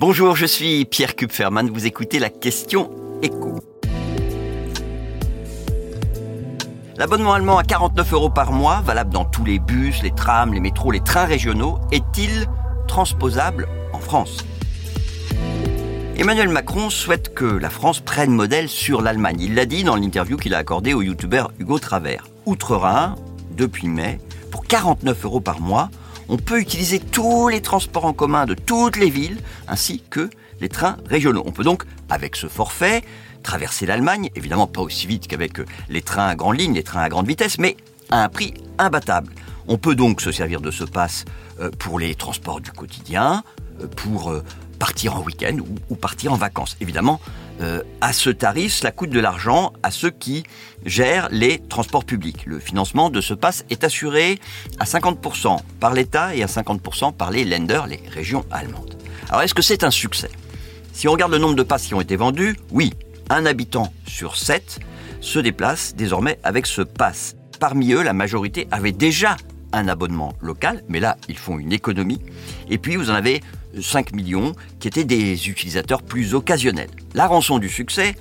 Bonjour, je suis Pierre Kupferman, vous écoutez la question écho. L'abonnement allemand à 49 euros par mois, valable dans tous les bus, les trams, les métros, les trains régionaux, est-il transposable en France? Emmanuel Macron souhaite que la France prenne modèle sur l'Allemagne. Il l'a dit dans l'interview qu'il a accordée au youtubeur Hugo Travers. Outre-Rhin, depuis mai, pour 49 euros par mois, on peut utiliser tous les transports en commun de toutes les villes, ainsi que les trains régionaux. On peut donc, avec ce forfait, traverser l'Allemagne, évidemment pas aussi vite qu'avec les trains à grande ligne, les trains à grande vitesse, mais à un prix imbattable. On peut donc se servir de ce pass euh, pour les transports du quotidien, euh, pour euh, partir en week-end ou, partir en vacances. Évidemment, euh, à ce tarif, cela coûte de l'argent à ceux qui gèrent les transports publics. Le financement de ce pass est assuré à 50% par l'État et à 50% par les lenders, les régions allemandes. Alors est-ce que c'est un succès? Si on regarde le nombre de passes qui ont été vendus, oui, un habitant sur sept se déplace désormais avec ce pass. Parmi eux, la majorité avait déjà un abonnement local, mais là, ils font une économie. Et puis, vous en avez 5 millions qui étaient des utilisateurs plus occasionnels. La rançon du succès,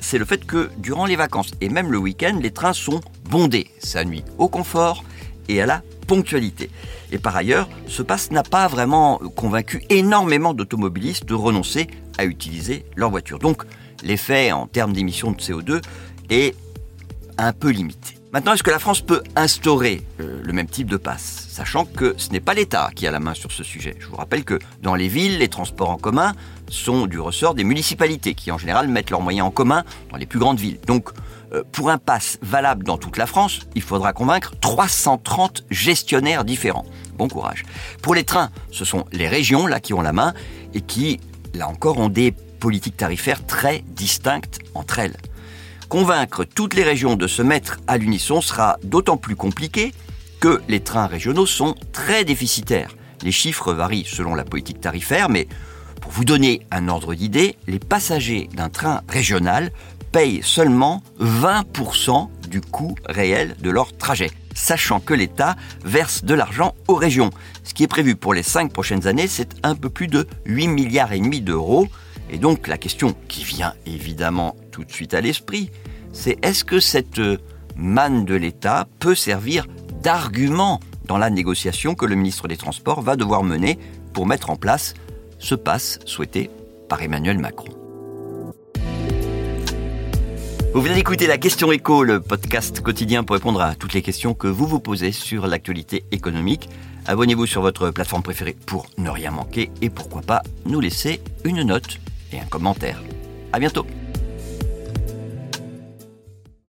c'est le fait que durant les vacances et même le week-end, les trains sont bondés. Ça nuit au confort et à la ponctualité. Et par ailleurs, ce pass n'a pas vraiment convaincu énormément d'automobilistes de renoncer à utiliser leur voiture. Donc, l'effet en termes d'émissions de CO2 est un peu limité. Maintenant, est-ce que la France peut instaurer euh, le même type de passe, sachant que ce n'est pas l'État qui a la main sur ce sujet? Je vous rappelle que dans les villes, les transports en commun sont du ressort des municipalités, qui en général mettent leurs moyens en commun dans les plus grandes villes. Donc, euh, pour un pass valable dans toute la France, il faudra convaincre 330 gestionnaires différents. Bon courage. Pour les trains, ce sont les régions là qui ont la main et qui, là encore, ont des politiques tarifaires très distinctes entre elles. Convaincre toutes les régions de se mettre à l'unisson sera d'autant plus compliqué que les trains régionaux sont très déficitaires. Les chiffres varient selon la politique tarifaire, mais pour vous donner un ordre d'idée, les passagers d'un train régional payent seulement 20% du coût réel de leur trajet, sachant que l'État verse de l'argent aux régions. Ce qui est prévu pour les 5 prochaines années, c'est un peu plus de 8 milliards et demi d'euros. Et donc la question qui vient évidemment tout de suite à l'esprit, c'est est-ce que cette manne de l'État peut servir d'argument dans la négociation que le ministre des Transports va devoir mener pour mettre en place ce passe souhaité par Emmanuel Macron? Vous venez d'écouter la question écho, le podcast quotidien pour répondre à toutes les questions que vous vous posez sur l'actualité économique. Abonnez-vous sur votre plateforme préférée pour ne rien manquer et pourquoi pas nous laisser une note un commentaire. À bientôt.